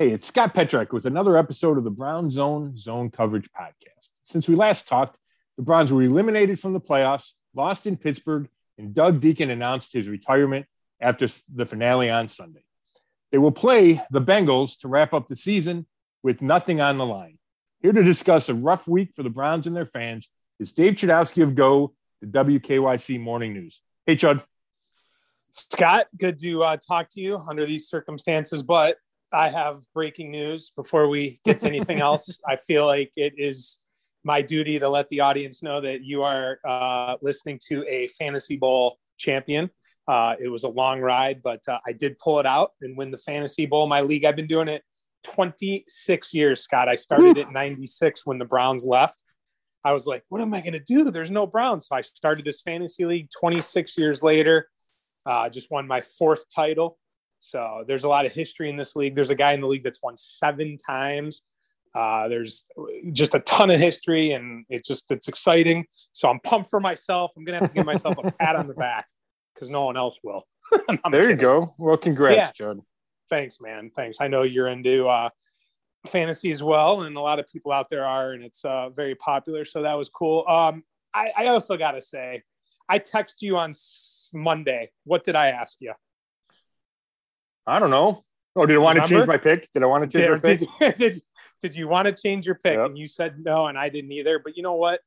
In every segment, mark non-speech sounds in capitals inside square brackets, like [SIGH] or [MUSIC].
Hey, it's Scott Petrak with another episode of the Brown Zone Zone Coverage Podcast. Since we last talked, the Browns were eliminated from the playoffs, lost in Pittsburgh, and Doug Dieken announced his retirement after the finale on Sunday. They will play the Bengals to wrap up the season with nothing on the line. Here to discuss a rough week for the Browns and their fans is Dave Chudowski of Go, the WKYC Morning News. Hey, Chud. Scott, good to uh, talk to you under these circumstances, but I have breaking news before we get to anything else. [LAUGHS] I feel like it is my duty to let the audience know that you are uh, listening to a fantasy bowl champion. Uh, it was a long ride, but uh, I did pull it out and win the fantasy bowl. My league, I've been doing it 26 years, Scott. I started at 96 when the Browns left. I was like, what am I going to do? There's no Browns. So I started this fantasy league 26 years later. Uh, just won my fourth title. So there's a lot of history in this league. There's a guy in the league that's won seven times. Uh, there's just a ton of history, and it's just it's exciting. So I'm pumped for myself. I'm gonna have to give myself a pat on the [LAUGHS] back because no one else will. [LAUGHS] there kidding. you go. Well, congrats, yeah. Chud. Thanks, man. Thanks. I know you're into uh, fantasy as well, and a lot of people out there are, and it's uh, very popular. So that was cool. Um, I, I also got to say, I text you on Monday. What did I ask you? I don't know. Oh, did I want to change my pick? Did I want to change did, [LAUGHS] pick? Did, [LAUGHS] did, did you want to change your pick? Yep. And you said no, and I didn't either. But you know what?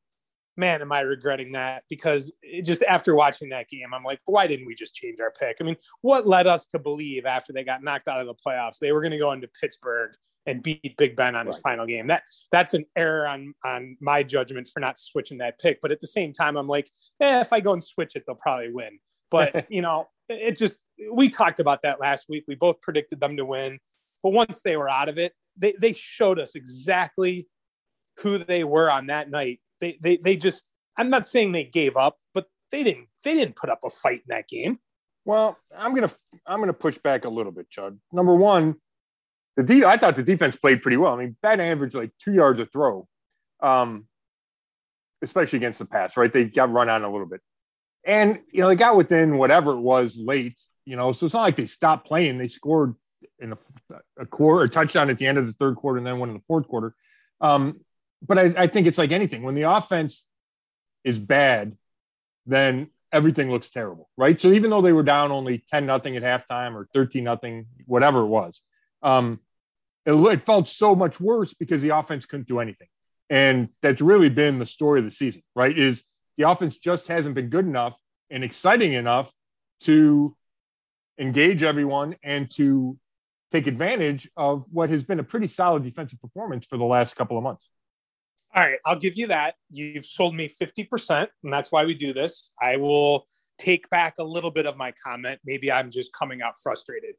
Man, am I regretting that because just after watching that game, I'm like, why didn't we just change our pick? I mean, what led us to believe after they got knocked out of the playoffs they were going to go into Pittsburgh and beat Big Ben on his right. final game? That that's an error on on my judgment for not switching that pick. But at the same time, I'm like, eh, if I go and switch it, they'll probably win. But [LAUGHS] you know, it just we talked about that last week. We both predicted them to win, but once they were out of it, they they showed us exactly who they were on that night. They they they just I'm not saying they gave up, but they didn't they didn't put up a fight in that game. Well, I'm gonna I'm gonna push back a little bit, Chud. Number one, the de- I thought the defense played pretty well. I mean, bad average like two yards a throw, um, especially against the pass. Right, they got run on a little bit. And, you know, they got within whatever it was late, you know, so it's not like they stopped playing. They scored in a, a quarter, a touchdown at the end of the third quarter and then one in the fourth quarter. Um, but I, I think it's like anything when the offense is bad, then everything looks terrible, right? So even though they were down only 10 nothing at halftime or 13 nothing, whatever it was, um, it, it, felt so much worse because the offense couldn't do anything. And that's really been the story of the season, right? Is the offense just hasn't been good enough and exciting enough to engage everyone and to take advantage of what has been a pretty solid defensive performance for the last couple of months. All right, I'll give you that. You've sold me 50%, and that's why we do this. I will take back a little bit of my comment. Maybe I'm just coming out frustrated.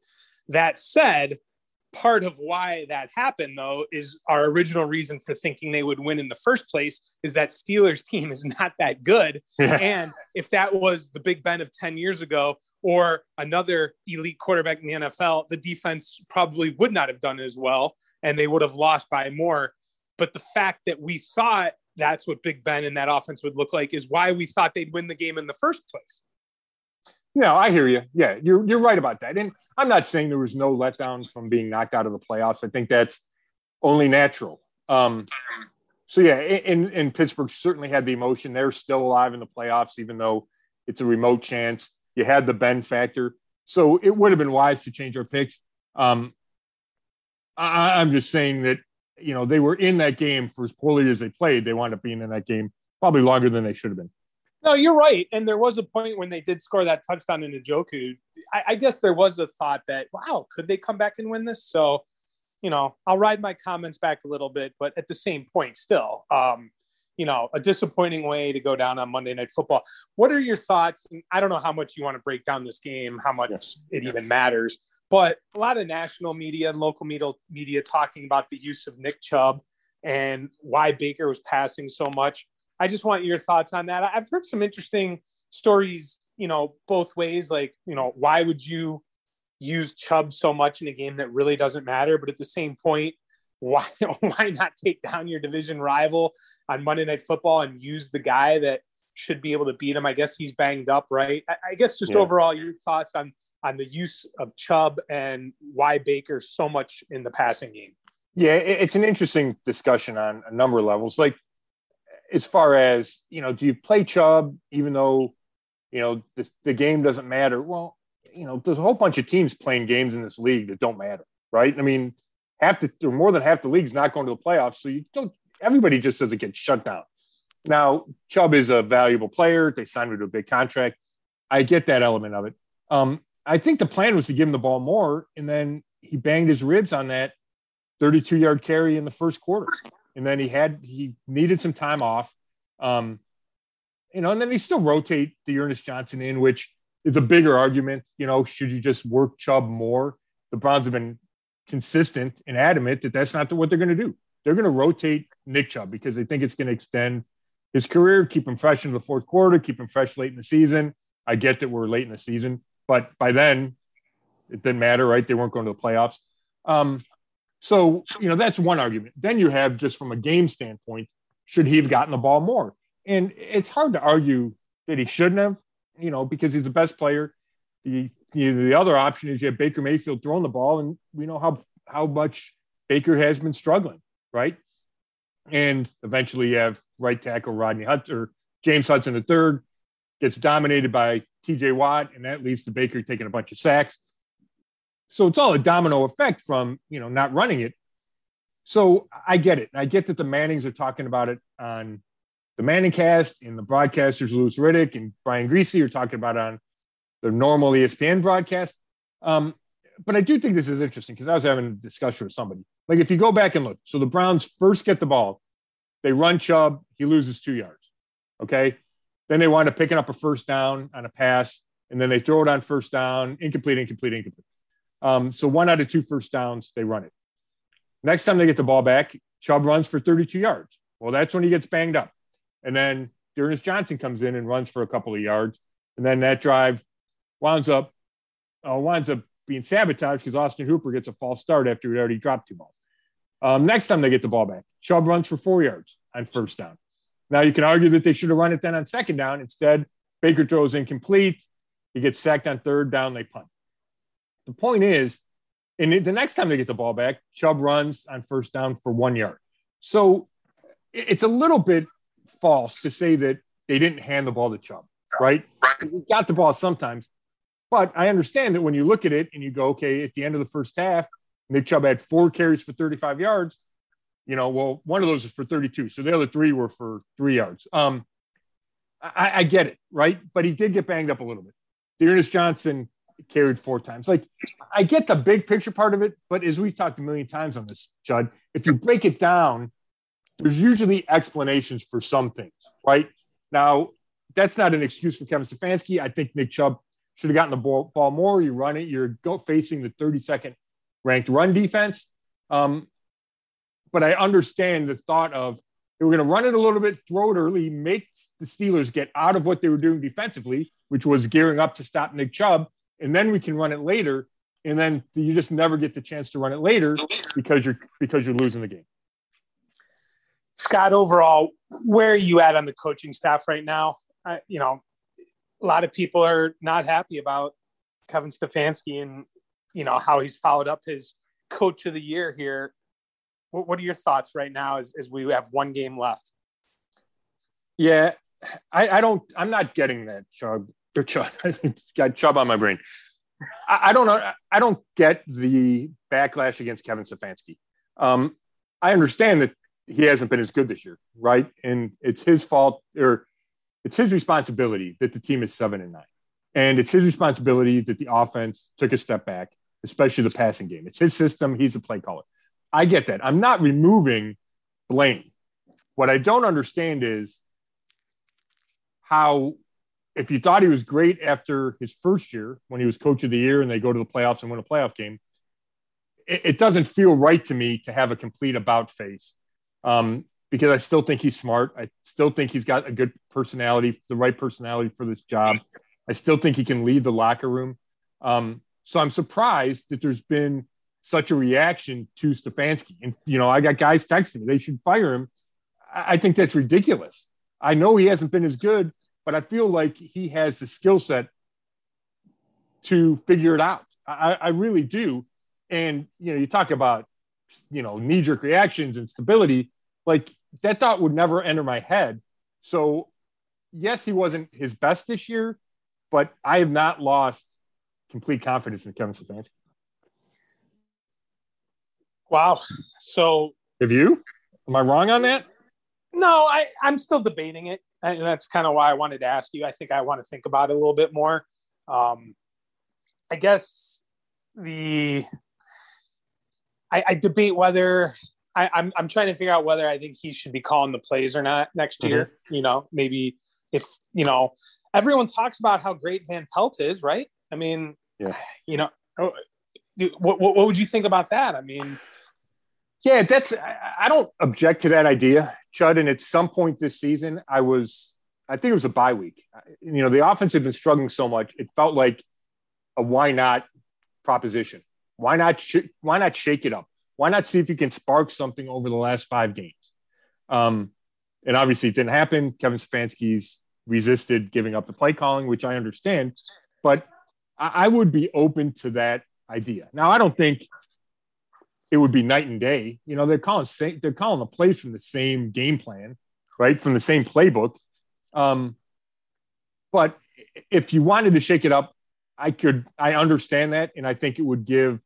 That said, part of why that happened though is our original reason for thinking they would win in the first place is that Steelers team is not that good. And if that was the Big Ben of 10 years ago or another elite quarterback in the NFL, the defense probably would not have done as well and they would have lost by more. But the fact that we thought that's what Big Ben and that offense would look like is why we thought they'd win the game in the first place. No, I hear you. Yeah, you're you're right about that. And I'm not saying there was no letdown from being knocked out of the playoffs. I think that's only natural. Um, so yeah, in in Pittsburgh certainly had the emotion. They're still alive in the playoffs, even though it's a remote chance. You had the Ben factor, so it would have been wise to change our picks. Um, I, I'm just saying that you know they were in that game for as poorly as they played. They wound up being in that game probably longer than they should have been. No, you're right. And there was a point when they did score that touchdown in Njoku. I, I guess there was a thought that, wow, could they come back and win this? So, you know, I'll ride my comments back a little bit, but at the same point, still, um, you know, a disappointing way to go down on Monday Night Football. What are your thoughts? And I don't know how much you want to break down this game, how much yes. it even matters, but a lot of national media and local media, media talking about the use of Nick Chubb and why Baker was passing so much. I just want your thoughts on that. I've heard some interesting stories, you know, both ways. Like, you know, why would you use Chubb so much in a game that really doesn't matter? But at the same point, [LAUGHS] why why not take down your division rival on Monday Night Football and use the guy that should be able to beat him? I guess he's banged up, right? I, I guess just yeah. overall your thoughts on on the use of Chubb and why Baker so much in the passing game. Yeah, it's an interesting discussion on a number of levels. Like, as far as you know, do you play Chubb even though you know the, the game doesn't matter? Well, you know, there's a whole bunch of teams playing games in this league that don't matter, right? I mean, half the or more than half the league's not going to the playoffs, so you don't. Everybody just doesn't get shut down. Now, Chubb is a valuable player. They signed him to a big contract. I get that element of it. Um, I think the plan was to give him the ball more, and then he banged his ribs on that 32 yard carry in the first quarter, and then he had he needed some time off. Um, you know, and then he still rotate the Ernest Johnson in, which is a bigger argument. You know, should you just work Chubb more? The Browns have been consistent and adamant that that's not what they're going to do. They're going to rotate Nick Chubb because they think it's going to extend his career, keep him fresh in the fourth quarter, keep him fresh late in the season. I get that we're late in the season, but by then it didn't matter, right? They weren't going to the playoffs. Um, so, you know, that's one argument. Then you have just from a game standpoint, should he have gotten the ball more? And it's hard to argue that he shouldn't have, you know, because he's the best player. The, the, the other option is you have Baker Mayfield throwing the ball, and we know how, how much Baker has been struggling, right? And eventually you have right tackle Rodney or James Hudson III gets dominated by TJ Watt, and that leads to Baker taking a bunch of sacks. So it's all a domino effect from you know not running it. So I get it. I get that the Mannings are talking about it on the Manning cast and the broadcasters Louis Riddick and Brian Griese are talking about on the normal ESPN broadcast. Um, but I do think this is interesting because I was having a discussion with somebody. Like if you go back and look, so the Browns first get the ball, they run Chubb, he loses two yards. Okay. Then they wind up picking up a first down on a pass, and then they throw it on first down, incomplete, incomplete, incomplete. Um, so one out of two first downs, they run it. Next time they get the ball back, Chubb runs for 32 yards. Well, that's when he gets banged up. And then Ernest Johnson comes in and runs for a couple of yards. And then that drive winds up uh, winds up being sabotaged because Austin Hooper gets a false start after he already dropped two balls. Um, next time they get the ball back, Chubb runs for four yards on first down. Now you can argue that they should have run it then on second down. Instead, Baker throws incomplete. He gets sacked on third down. They punt. The point is, and the next time they get the ball back, Chubb runs on first down for one yard. So it's a little bit false to say that they didn't hand the ball to Chubb, right? Right. He got the ball sometimes, but I understand that when you look at it and you go, okay, at the end of the first half, Nick Chubb had four carries for 35 yards. You know, well, one of those is for 32. So the other three were for three yards. Um, I, I get it, right? But he did get banged up a little bit. Ernest Johnson carried four times. Like, I get the big picture part of it, but as we've talked a million times on this, Chud, if you break it down, there's usually explanations for some things, right? Now, that's not an excuse for Kevin Stefanski. I think Nick Chubb should have gotten the ball, ball more. You run it, you're go, facing the 32nd ranked run defense. Um, but I understand the thought of they were going to run it a little bit, throw it early, make the Steelers get out of what they were doing defensively, which was gearing up to stop Nick Chubb, and then we can run it later. And then you just never get the chance to run it later because you're because you're losing the game. Scott, overall, where are you at on the coaching staff right now? I, you know, a lot of people are not happy about Kevin Stefanski and you know how he's followed up his coach of the year here. What, what are your thoughts right now as, as we have one game left? Yeah, I, I don't. I'm not getting that Chubb. Or Chubb. Got [LAUGHS] Chubb on my brain. I, I, don't know. I don't get the backlash against Kevin Stefanski. Um, I understand that he hasn't been as good this year, right? And it's his fault, or it's his responsibility that the team is seven and nine. And it's his responsibility that the offense took a step back, especially the passing game. It's his system. He's the play caller. I get that. I'm not removing blame. What I don't understand is how, if you thought he was great after his first year when he was coach of the year and they go to the playoffs and win a playoff game, it, it doesn't feel right to me to have a complete about face um, because I still think he's smart. I still think he's got a good personality, the right personality for this job. I still think he can lead the locker room. Um, so I'm surprised that there's been such a reaction to Stefanski. And, you know, I got guys texting me, they should fire him. I, I think that's ridiculous. I know he hasn't been as good, but I feel like he has the skill set to figure it out. I, I really do. And you know, you talk about you know knee jerk reactions and stability. Like that thought would never enter my head. So yes, he wasn't his best this year, but I have not lost complete confidence in Kevin Stefanski. Wow. So have you? Am I wrong on that? No, I, I'm still debating it. And that's kind of why I wanted to ask you. I think I want to think about it a little bit more. Um, I guess the I, I debate whether I, am I'm, I'm trying to figure out whether I think he should be calling the plays or not next mm-hmm. year. You know, maybe if you know everyone talks about how great Van Pelt is, right? I mean, yeah. you know, oh, what, what, what would you think about that? I mean, yeah, that's I don't object to that idea, Chud. And at some point this season, I was I think it was a bye week. You know, the offense had been struggling so much, it felt like a why not proposition. Why not? Sh- why not shake it up? Why not see if you can spark something over the last five games? Um, and obviously, it didn't happen. Kevin Stefanski's resisted giving up the play calling, which I understand, but I, I would be open to that idea. Now, I don't think it would be night and day. You know, they're calling same, they're calling the plays from the same game plan, right? From the same playbook. Um, but if you wanted to shake it up, I could I understand that, and I think it would give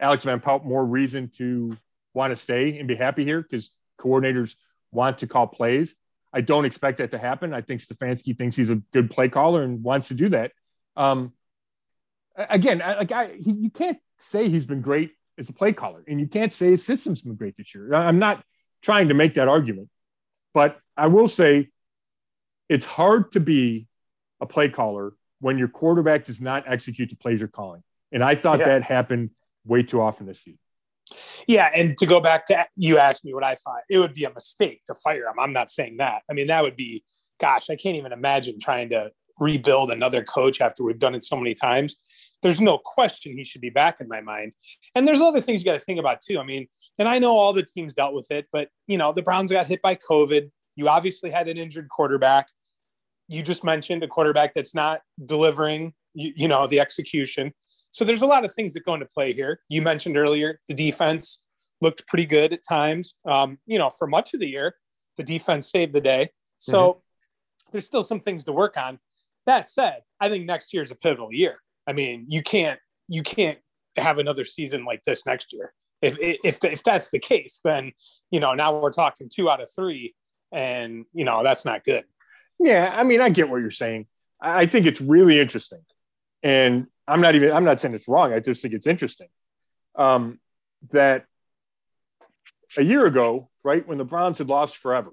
Alex Van Pelt more reason to want to stay and be happy here because coordinators want to call plays. I don't expect that to happen. I think Stefanski thinks he's a good play caller and wants to do that. Um, again, like I, he, you can't say he's been great as a play caller, and you can't say his system's been great this year. I'm not trying to make that argument, but I will say it's hard to be a play caller when your quarterback does not execute the plays you're calling. And I thought yeah. that happened way too often this season. Yeah, and to go back to you asked me what I thought, it would be a mistake to fire him. I'm not saying that. I mean, that would be, gosh, I can't even imagine trying to rebuild another coach after we've done it so many times. There's no question he should be back in my mind. And there's other things you got to think about too. I mean, and I know all the teams dealt with it, but you know, the Browns got hit by COVID. You obviously had an injured quarterback you just mentioned a quarterback that's not delivering, you, you, know, the execution. So there's a lot of things that go into play here. You mentioned earlier the defense looked pretty good at times. Um, you know, for much of the year, the defense saved the day. So mm-hmm. there's still some things to work on. That said, I think next year is a pivotal year. I mean, you can't you can't have another season like this next year. If if if that's the case, then you know now we're talking two out of three, and you know that's not good. Yeah, I mean, I get what you're saying. I think it's really interesting, and I'm not even I'm not saying it's wrong. I just think it's interesting um, that a year ago, right when the Browns had lost forever,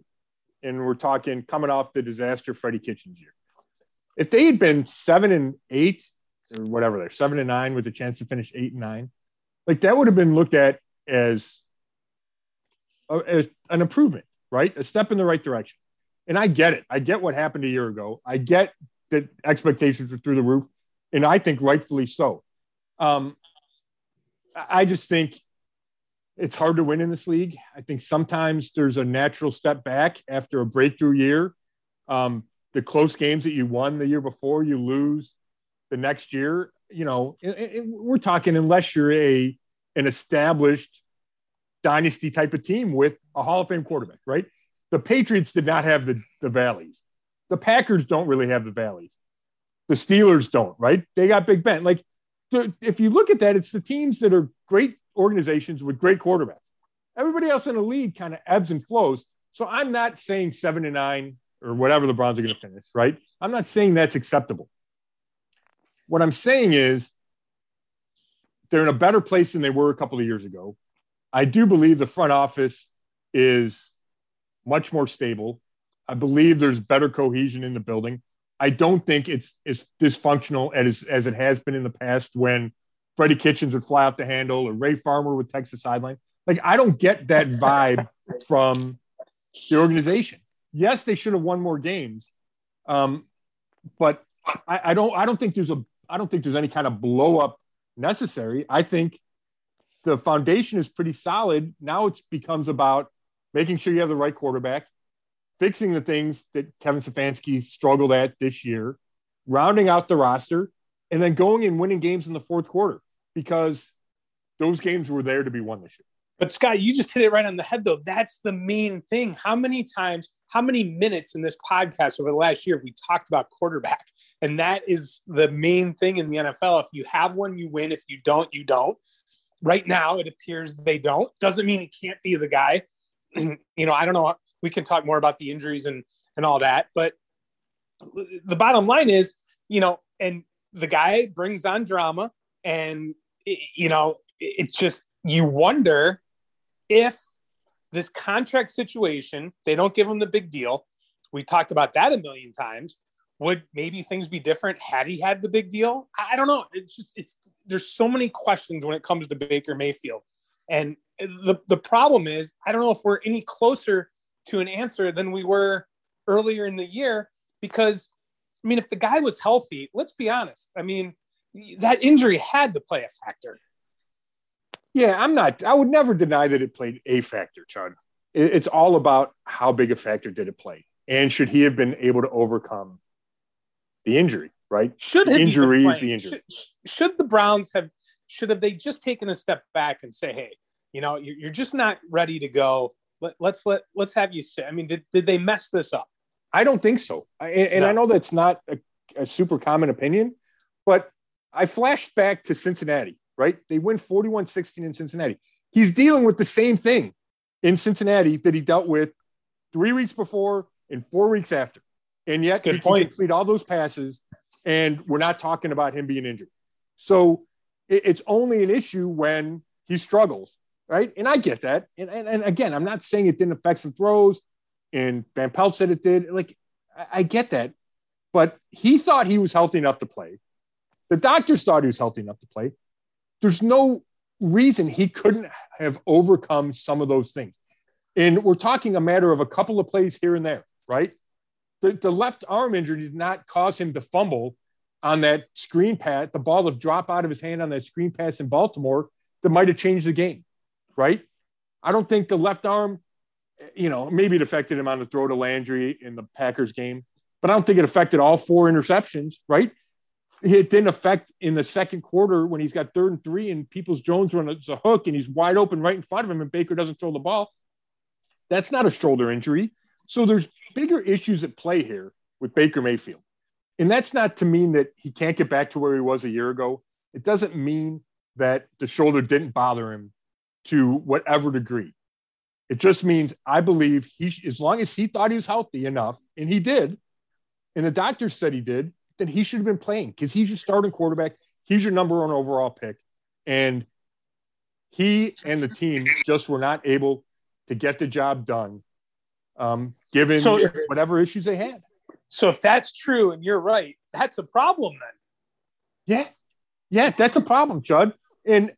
and we're talking coming off the disaster Freddie Kitchens year. If they had been seven and eight or whatever they're seven and nine with a chance to finish eight and nine, like that would have been looked at as, a, as an improvement, right? A step in the right direction and I get it. I get what happened a year ago. I get that expectations were through the roof, and I think rightfully so. Um, I just think it's hard to win in this league. I think sometimes there's a natural step back after a breakthrough year. Um, the close games that you won the year before, you lose the next year. You know, it, it, we're talking unless you're a an established dynasty type of team with a Hall of Fame quarterback, right? The Patriots did not have the, the valleys. The Packers don't really have the valleys. The Steelers don't, right? They got Big Ben. Like, if you look at that, it's the teams that are great organizations with great quarterbacks. Everybody else in the league kind of ebbs and flows. So I'm not saying seven to nine or whatever the Browns are going to finish, right? I'm not saying that's acceptable. What I'm saying is they're in a better place than they were a couple of years ago. I do believe the front office is much more stable. I believe there's better cohesion in the building. I don't think it's as dysfunctional as, as it has been in the past when Freddie Kitchens would fly off the handle or Ray Farmer would text the sideline. Like, I don't get that vibe [LAUGHS] from the organization. Yes, they should have won more games. Um, but I, I don't I don't think there's a I don't think there's any kind of blow up necessary. I think the foundation is pretty solid. Now it becomes about making sure you have the right quarterback, fixing the things that Kevin Stefanski struggled at this year, rounding out the roster, and then going and winning games in the fourth quarter because those games were there to be won this year. But Scott, you just hit it right on the head, though. That's the main thing. How many times, how many minutes in this podcast over the last year have we talked about quarterback? And that is the main thing in the NFL. If you have one, you win. If you don't, you don't. Right now, it appears they don't. Doesn't mean he can't be the guy. [CLEARS THROAT] you know, I don't know. We can talk more about the injuries and and all that, but the bottom line is, you know, and the guy brings on drama, and you know, it's just you wonder if this contract situation, they don't give him the big deal. We talked about that a million times. Would maybe things be different had he had the big deal? I don't know. It's just it's there's so many questions when it comes to Baker Mayfield. And the the problem is I don't know if we're any closer to an answer than we were earlier in the year because I mean if the guy was healthy, let's be honest. I mean that injury had to play a factor. Yeah, I'm not. I would never deny that it played a factor, Chud. It's all about how big a factor did it play, and should he have been able to overcome the injury? Right? Should the injury is the injury. Should, should, the Browns have? Should have they just taken a step back and say, "Hey, you know, you're, you're just not ready to go. Let, let's let let's have you sit." I mean, did did they mess this up? I don't think so, and, and no. I know that's not a, a super common opinion, but I flashed back to Cincinnati right? They win 41 16 in Cincinnati. He's dealing with the same thing in Cincinnati that he dealt with three weeks before and four weeks after. And yet he point. can complete all those passes, and we're not talking about him being injured. So it's only an issue when he struggles, right? And I get that. And, and, and again, I'm not saying it didn't affect some throws, and Van Pelt said it did. Like, I, I get that. But he thought he was healthy enough to play. The doctors thought he was healthy enough to play there's no reason he couldn't have overcome some of those things. And we're talking a matter of a couple of plays here and there, right? The, the left arm injury did not cause him to fumble on that screen pass, the ball to drop out of his hand on that screen pass in Baltimore that might have changed the game, right? I don't think the left arm, you know, maybe it affected him on the throw to Landry in the Packers game, but I don't think it affected all four interceptions, right? It didn't affect in the second quarter when he's got third and three and Peoples Jones runs a hook and he's wide open right in front of him and Baker doesn't throw the ball. That's not a shoulder injury. So there's bigger issues at play here with Baker Mayfield. And that's not to mean that he can't get back to where he was a year ago. It doesn't mean that the shoulder didn't bother him to whatever degree. It just means I believe he, as long as he thought he was healthy enough, and he did, and the doctors said he did, then he should have been playing because he's your starting quarterback. He's your number one overall pick. And he and the team just were not able to get the job done, um, given so, whatever issues they had. So if that's true and you're right, that's a problem then. Yeah. Yeah, that's a problem, Chud. And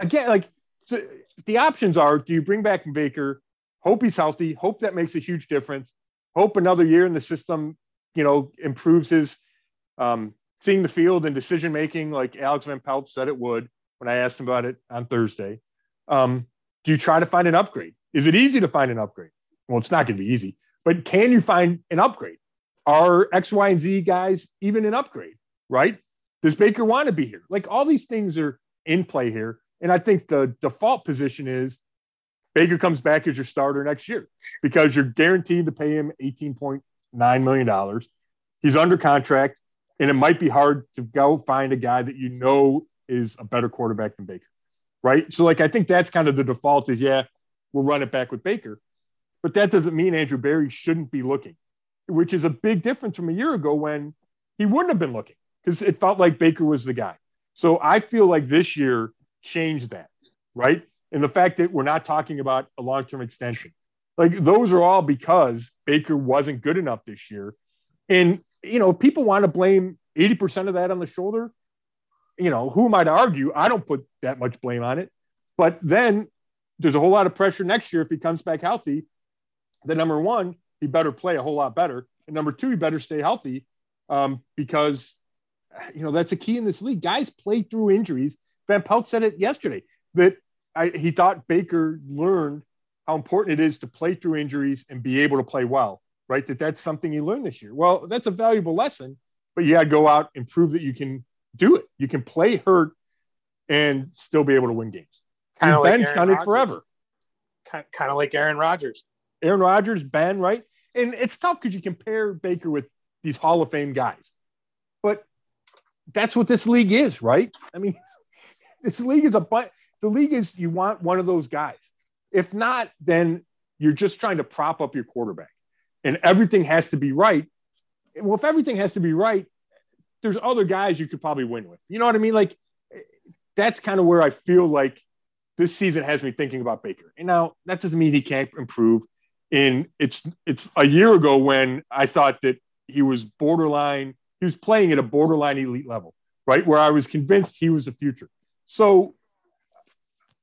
again, like so the options are do you bring back Baker, hope he's healthy, hope that makes a huge difference, hope another year in the system, you know, improves his um, seeing the field and decision making, like Alex Van Pelt said it would when I asked him about it on Thursday. Um, do you try to find an upgrade? Is it easy to find an upgrade? Well, it's not going to be easy, but can you find an upgrade? Are X, Y, and Z guys even an upgrade? Right? Does Baker want to be here? Like all these things are in play here. And I think the default position is Baker comes back as your starter next year because you're guaranteed to pay him $18.9 million. He's under contract and it might be hard to go find a guy that you know is a better quarterback than Baker, right? So, like, I think that's kind of the default is, yeah, we'll run it back with Baker. But that doesn't mean Andrew Berry shouldn't be looking, which is a big difference from a year ago when he wouldn't have been looking because it felt like Baker was the guy. So I feel like this year changed that, right? And the fact that we're not talking about a long term extension. Like those are all because Baker wasn't good enough this year. And you know, if people want to blame 80% of that on the shoulder. You know, who am I to argue? I don't put that much blame on it. But then there's a whole lot of pressure next year if he comes back healthy. The number one, he better play a whole lot better. And number two, he better stay healthy um, because, you know, that's a key in this league. Guys play through injuries. Van Pelt said it yesterday that I, he thought Baker learned how important it is to play through injuries and be able to play well right? That that's something you learned this year. Well, that's a valuable lesson, but you got to go out and prove that you can do it. You can play hurt and still be able to win games. Kind of like Ben's done it forever. Kind, kind of like Aaron Rodgers. Aaron Rodgers, Ben, right? And it's tough because you compare Baker with these Hall of Fame guys. But that's what this league is, right? I mean, [LAUGHS] this league is a but the league is you want one of those guys. If not, then you're just trying to prop up your quarterback. And everything has to be right. Well, if everything has to be right, there's other guys you could probably win with. You know what I mean? Like that's kind of where I feel like this season has me thinking about Baker. And now that doesn't mean he can't improve. And it's it's a year ago when I thought that he was borderline, he was playing at a borderline elite level, right? Where I was convinced he was the future. So,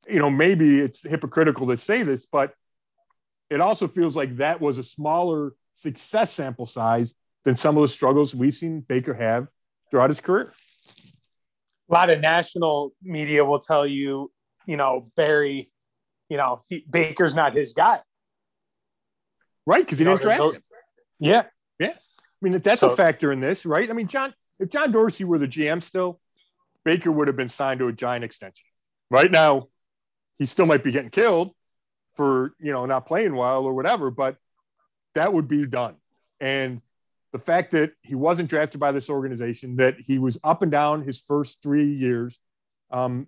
you know, maybe it's hypocritical to say this, but it also feels like that was a smaller success sample size than some of the struggles we've seen Baker have throughout his career. A lot of national media will tell you, you know, Berry, you know, he, Baker's not his guy. Right, because he you didn't draft him. Yeah. Yeah. I mean, that's so, a factor in this, right? I mean, John, if John Dorsey were the GM still, Baker would have been signed to a giant extension. Right now, he still might be getting killed for, you know, not playing well or whatever, but that would be done. And the fact that he wasn't drafted by this organization, that he was up and down his first three years, um,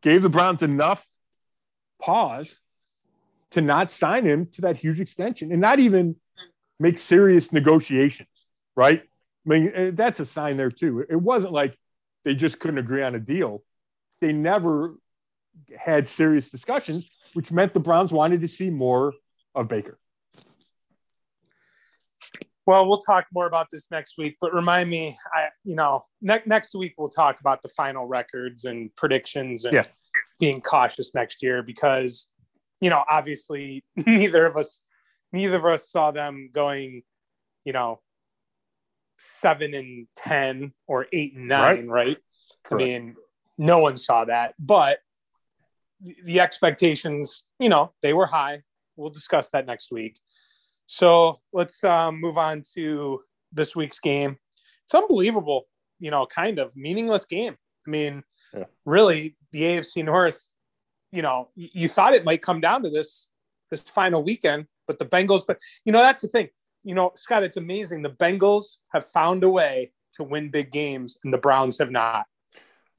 gave the Browns enough pause to not sign him to that huge extension and not even make serious negotiations, right? I mean, eh, that's a sign there too. It wasn't like they just couldn't agree on a deal. They never had serious discussions, which meant the Browns wanted to see more of Baker. Well, we'll talk more about this next week, but remind me, I, you know, ne- next week we'll talk about the final records and predictions and yeah. being cautious next year because, you know, obviously [LAUGHS] neither of us, neither of us saw them going, you know, seven and 10 or eight and nine, right? right? I mean, no one saw that, but the expectations, you know, they were high. We'll discuss that next week. So let's um, move on to this week's game. It's unbelievable, you know, kind of meaningless game. I mean, yeah. really, the AFC North, you know, you thought it might come down to this this final weekend, but the Bengals. But you know, that's the thing. You know, Scott, it's amazing. The Bengals have found a way to win big games, and the Browns have not.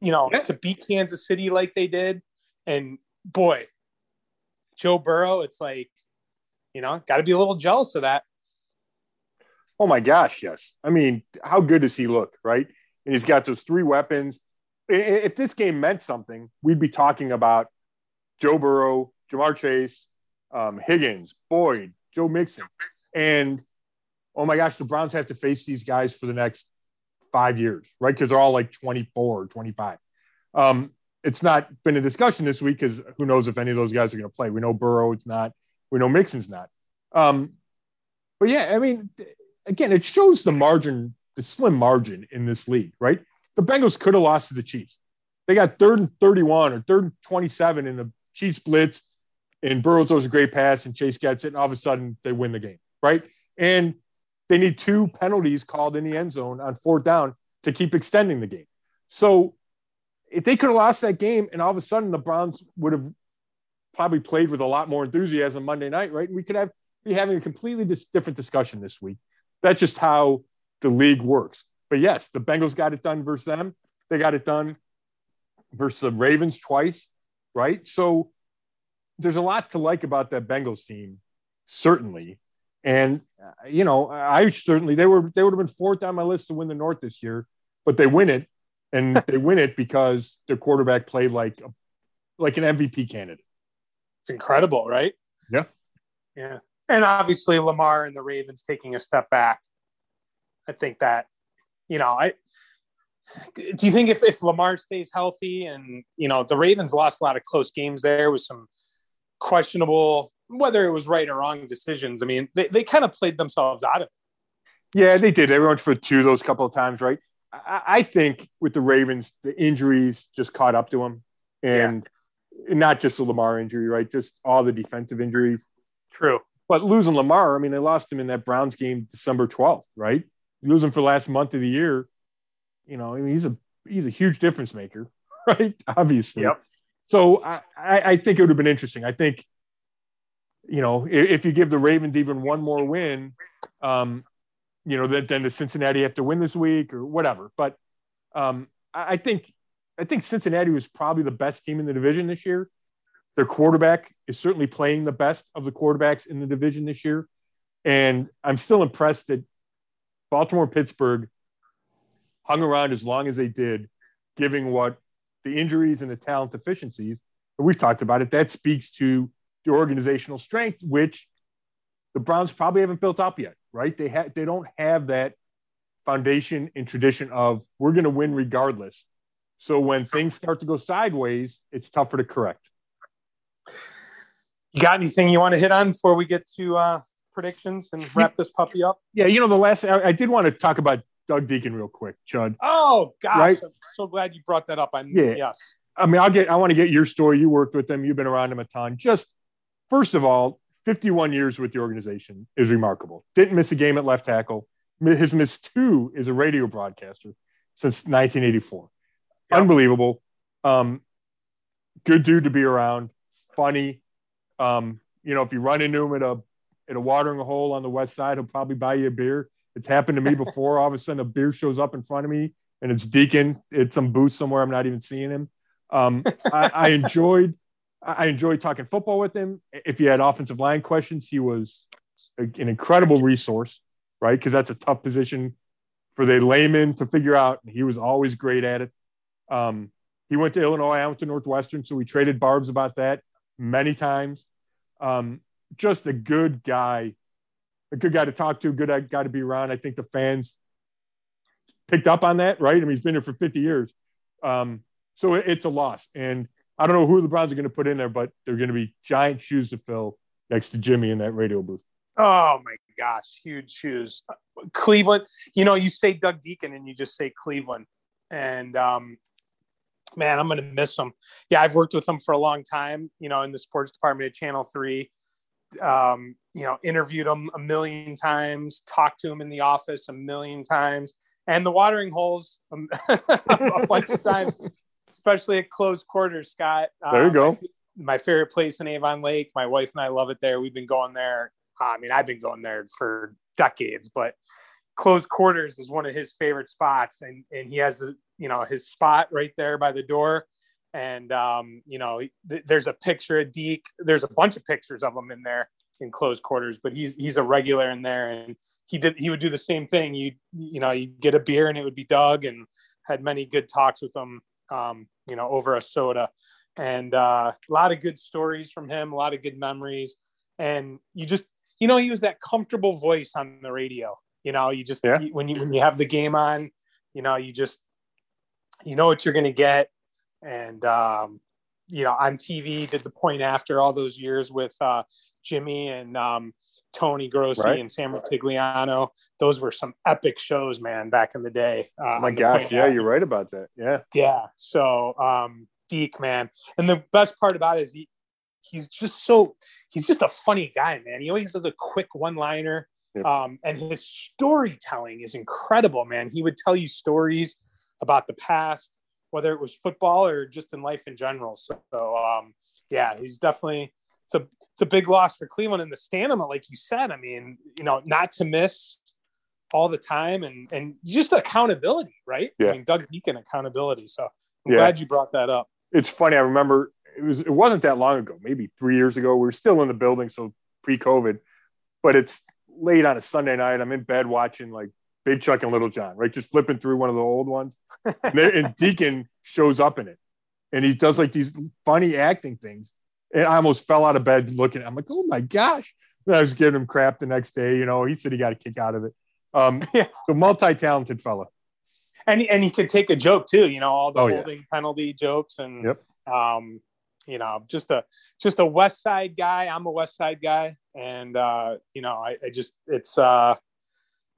You know, yeah. to beat Kansas City like they did, and boy, Joe Burrow, it's like you know, got to be a little jealous of that. Oh my gosh, yes. I mean, how good does he look, right? And he's got those three weapons. If this game meant something, we'd be talking about Joe Burrow, Ja'Marr Chase, um, Higgins, Boyd, Joe Mixon. And oh my gosh, the Browns have to face these guys for the next five years, right? Because they're all like 24 or 25. Um, it's not been a discussion this week because who knows if any of those guys are going to play. We know Burrow, it's not. We know Mixon's not. Um, but yeah, I mean, again, it shows the margin, the slim margin in this league, right? The Bengals could have lost to the Chiefs. They got third and 31 or third and 27 in the Chiefs blitz, and Burrow throws a great pass, and Chase gets it, and all of a sudden they win the game, right? And they need two penalties called in the end zone on fourth down to keep extending the game. So if they could have lost that game, and all of a sudden the Browns would have probably played with a lot more enthusiasm Monday night, right? We could have be having a completely dis- different discussion this week. That's just how the league works. But yes, the Bengals got it done versus them. They got it done versus the Ravens twice, right? So there's a lot to like about that Bengals team, certainly. And uh, you know, I certainly they were they would have been fourth on my list to win the North this year, but they win it, and they win it because their quarterback played like a, like an MVP candidate. It's incredible, right? Yeah. Yeah. And obviously Lamar and the Ravens taking a step back. I think that, you know, I do you think if, if Lamar stays healthy and you know the Ravens lost a lot of close games there with some questionable whether it was right or wrong decisions. I mean, they, they kind of played themselves out of it. Yeah, they did. They went for two those couple of times, right? I, I think with the Ravens, the injuries just caught up to him, And not just the Lamar injury, right? Just all the defensive injuries. True. But losing Lamar, I mean, they lost him in that Browns game December 12th, right? Losing for the last month of the year. You know, I mean, he's a he's a huge difference maker, [LAUGHS] right? Obviously. Yep. So I, I think it would have been interesting. I think, you know, if, you give the Ravens even one more win, um, you know, then, then the Cincinnati have to win this week or whatever. But um, I think I think Cincinnati was probably the best team in the division this year. Their quarterback is certainly playing the best of the quarterbacks in the division this year. And I'm still impressed that Baltimore, Pittsburgh hung around as long as they did, giving what the injuries and the talent deficiencies. And we've talked about it. That speaks to the organizational strength, which the Browns probably haven't built up yet, right? They have they don't have that foundation and tradition of we're going to win regardless. So when things start to go sideways, it's tougher to correct. You got anything you want to hit on before we get to uh, predictions and wrap this puppy up? Yeah, you know the last I, I did want to talk about Doug Dieken real quick, Chud. Oh gosh, right? I'm so glad you brought that up. I yeah. yes. I mean, I'll get. I want to get your story. You worked with him. You've been around him a ton. Just first of all, 51 years with the organization is remarkable. Didn't miss a game at left tackle. His missed two is a radio broadcaster since 1984. Yep. Unbelievable. Um, good dude to be around. Funny. Um, you know, if you run into him at a at a watering hole on the west side, he'll probably buy you a beer. It's happened to me [LAUGHS] before. All of a sudden, a beer shows up in front of me, and it's Dieken. It's some booth somewhere. I'm not even seeing him. Um, I, I, enjoyed. I enjoyed talking football with him. If you had offensive line questions, he was an incredible resource, right? Because that's a tough position for the layman to figure out. He was always great at it. Um, he went to Illinois. I went to Northwestern, so we traded barbs about that many times. Um, just a good guy a good guy to talk to, good guy to be around. I think the fans picked up on that, right? I mean, he's been here for 50 years. Um, so it's a loss. And I don't know who the Browns are going to put in there, but they're going to be giant shoes to fill next to Jimmy in that radio booth. Oh my gosh, huge shoes. Cleveland, you know, you say Doug Dieken and you just say Cleveland. And um, man, I'm going to miss him. Yeah, I've worked with him for a long time, you know, in the sports department at Channel 3 um, you know, interviewed him a million times, talked to him in the office a million times, and the watering holes [LAUGHS] a bunch of times, especially at close quarters. Scott, there you um, go. My, favorite place in Avon Lake. My wife and I love it there. We've been going there. I mean, I've been going there for decades, but close quarters is one of his favorite spots, and and he has a you know his spot right there by the door and um, you know th- there's a picture of Deke. There's a bunch of pictures of him in there in close quarters, but he's he's a regular in there, and he did he would do the same thing. You you know you get a beer and it would be Doug, and had many good talks with him, um, you know, over a soda, and uh, a lot of good stories from him, a lot of good memories, and you just you know he was that comfortable voice on the radio. You know, you just yeah. when you when you have the game on, you know, you just you know what you're going to get and um, you know on TV did the point after all those years with uh, Jimmy and um, Tony Grossi right. and Sam Rutigliano. Those were some epic shows, man, back in the day. Uh, oh my gosh, yeah, after. you're right about that. Yeah, yeah. So um, Deke, man, and the best part about it is he he's just so he's just a funny guy, man. He always does a quick one liner. Yep. Um, and his storytelling is incredible, man. He would tell you stories about the past, whether it was football or just in life in general. So, um, yeah, he's definitely it's a it's a big loss for Cleveland and the stand like you said. I mean, you know, not to miss all the time and and just accountability, right? Yeah. I mean, Doug Dieken accountability. So I'm yeah. glad you brought that up. It's funny. I remember it was it wasn't that long ago, maybe three years ago. We were still in the building, so pre-COVID, but it's late on a Sunday night. I'm in bed watching like Big Chuck and Little John, right? Just flipping through one of the old ones. And, and [LAUGHS] Dieken shows up in it. And he does like these funny acting things. And I almost fell out of bed looking. I'm like, oh my gosh. And I was giving him crap the next day. You know, he said he got a kick out of it. Um, [LAUGHS] yeah. So multi-talented fella. And he, and he could take a joke too, you know, all the oh, holding yeah. penalty jokes and yep. um, you know, just a just a West Side guy. I'm a West Side guy, and uh, you know, I, I just it's uh,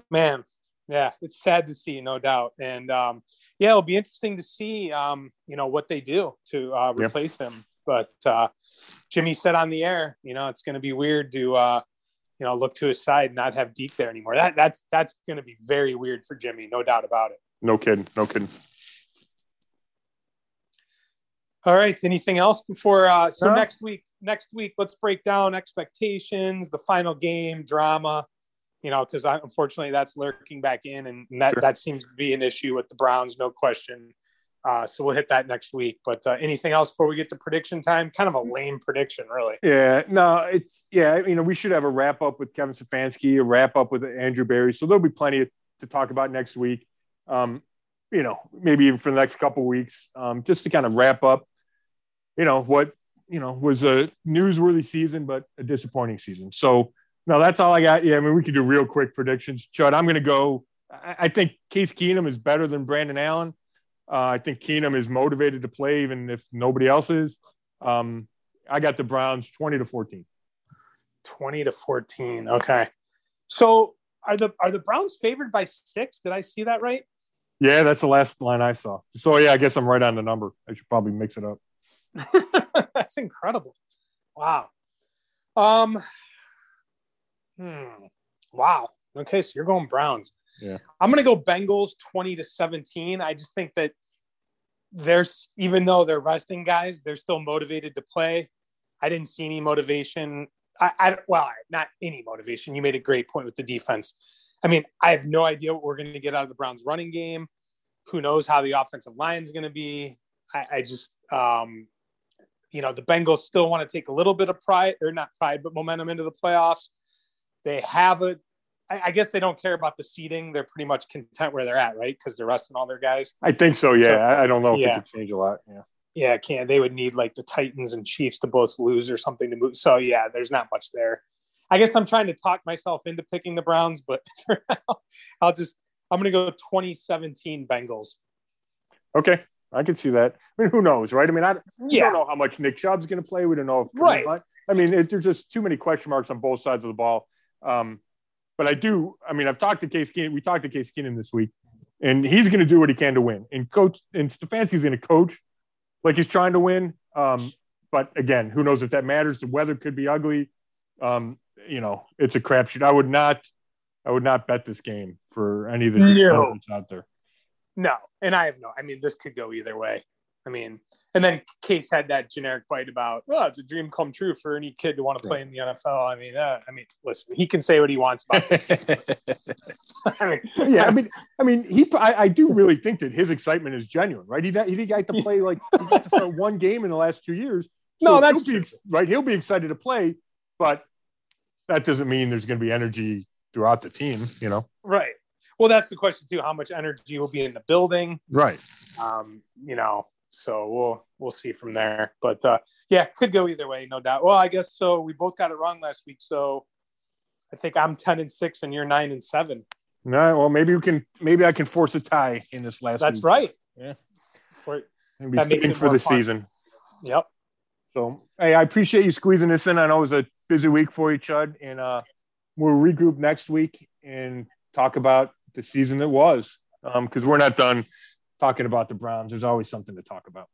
man, yeah, it's sad to see, no doubt. And um, yeah, it'll be interesting to see, um, you know, what they do to uh, replace yep. him. But uh, Jimmy said on the air, you know, it's going to be weird to, uh, you know, look to his side and not have Deke there anymore. That that's that's going to be very weird for Jimmy, no doubt about it. No kidding, no kidding. All right. Anything else before? Uh, so No. next week, next week, let's break down expectations, the final game, drama. You know, because unfortunately that's lurking back in, and that Sure. that seems to be an issue with the Browns, no question. Uh, so we'll hit that next week. But uh, anything else before we get to prediction time? Kind of a lame prediction, really. Yeah, no, it's yeah. You know, we should have a wrap up with Kevin Stefanski, a wrap up with Andrew Berry. So there'll be plenty to talk about next week. Um, you know, maybe even for the next couple weeks, um, just to kind of wrap up. You know what you know was a newsworthy season, but a disappointing season. So no, that's all I got. Yeah, I mean, we could do real quick predictions. Chud, I'm going to go. I, I think Case Keenum is better than Brandon Allen. Uh, I think Keenum is motivated to play, even if nobody else is. Um, I got the Browns 20 to 14. 20 to 14. Okay. So are the are the Browns favored by six? Did I see that right? Yeah, that's the last line I saw. So yeah, I guess I'm right on the number. I should probably mix it up. [LAUGHS] That's incredible. Wow. Um hmm. Wow. Okay, so you're going Browns. Yeah. I'm gonna go Bengals 20 to 17. I just think that there's even though they're resting guys, they're still motivated to play. I didn't see any motivation. I, I well, not any motivation. You made a great point with the defense. I mean, I have no idea what we're going to get out of the Browns running game. Who knows how the offensive line is going to be? I, I just, um, you know, the Bengals still want to take a little bit of pride, or not pride, but momentum into the playoffs. They have a, I, I guess they don't care about the seeding. They're pretty much content where they're at, right? Because they're resting all their guys. I think so. Yeah, So- I, I don't know if yeah. it could change a lot. Yeah. Yeah, can they would need like the Titans and Chiefs to both lose or something to move. So yeah, there's not much there. I guess I'm trying to talk myself into picking the Browns, but [LAUGHS] for now, I'll just I'm gonna go 2017 Bengals. Okay, I can see that. I mean, who knows, right? I mean, I Yeah, don't know how much Nick Chubb's going to play. We don't know if Right. I mean, it, there's just too many question marks on both sides of the ball. Um, but I do. I mean, I've talked to Case Keenum. We talked to Case Keenum this week, and he's going to do what he can to win. And coach and Stefanski's going to coach like he's trying to win. Um, but again, who knows if that matters? The weather could be ugly. Um, you know, it's a crapshoot. I would not. I would not bet this game for any of the No. out there. no, and I have no. I mean, this could go either way. I mean, and then Case had that generic bite about, well, it's a dream come true for any kid to want to play in the NFL. I mean, uh, I mean, listen, he can say what he wants about this. [LAUGHS] [LAUGHS] I mean, yeah, I [LAUGHS] mean, I mean, he. I, I do really think that his excitement is genuine, right? He he didn't get to play like he got to start one game in the last two years. No, that's he'll be, right. He'll be excited to play, but that doesn't mean there's going to be energy throughout the team. You know, right. Well, that's the question too. How much energy will be in the building? right? um, you know, so we'll we'll see from there. But uh, yeah, could go either way, no doubt. Well, I guess so. We both got it wrong last week, so I think I'm ten and six, and you're nine and seven. No, well, maybe we can. Maybe I can force a tie in this last. That's week. right. Yeah. For, Maybe That makes it for the fun. season. yep. So, hey, I appreciate you squeezing this in. I know it was a busy week for you, Chud, and uh, we'll regroup next week and talk about the season that was, because we're not done talking about the Browns. There's always something to talk about.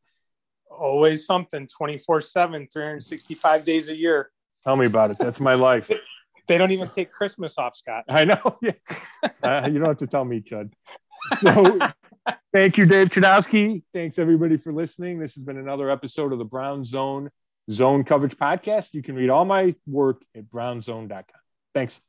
Always something 24 7, 365 days a year. Tell me about it. That's my life. [LAUGHS] They don't even take Christmas off, Scott. I know. [LAUGHS] Yeah. Uh, you don't have to tell me, Chud. So, [LAUGHS] thank you, Dave Chudowski. Thanks, everybody, for listening. This has been another episode of the Brown Zone Zone Coverage Podcast. You can read all my work at brownzone.com. Thanks.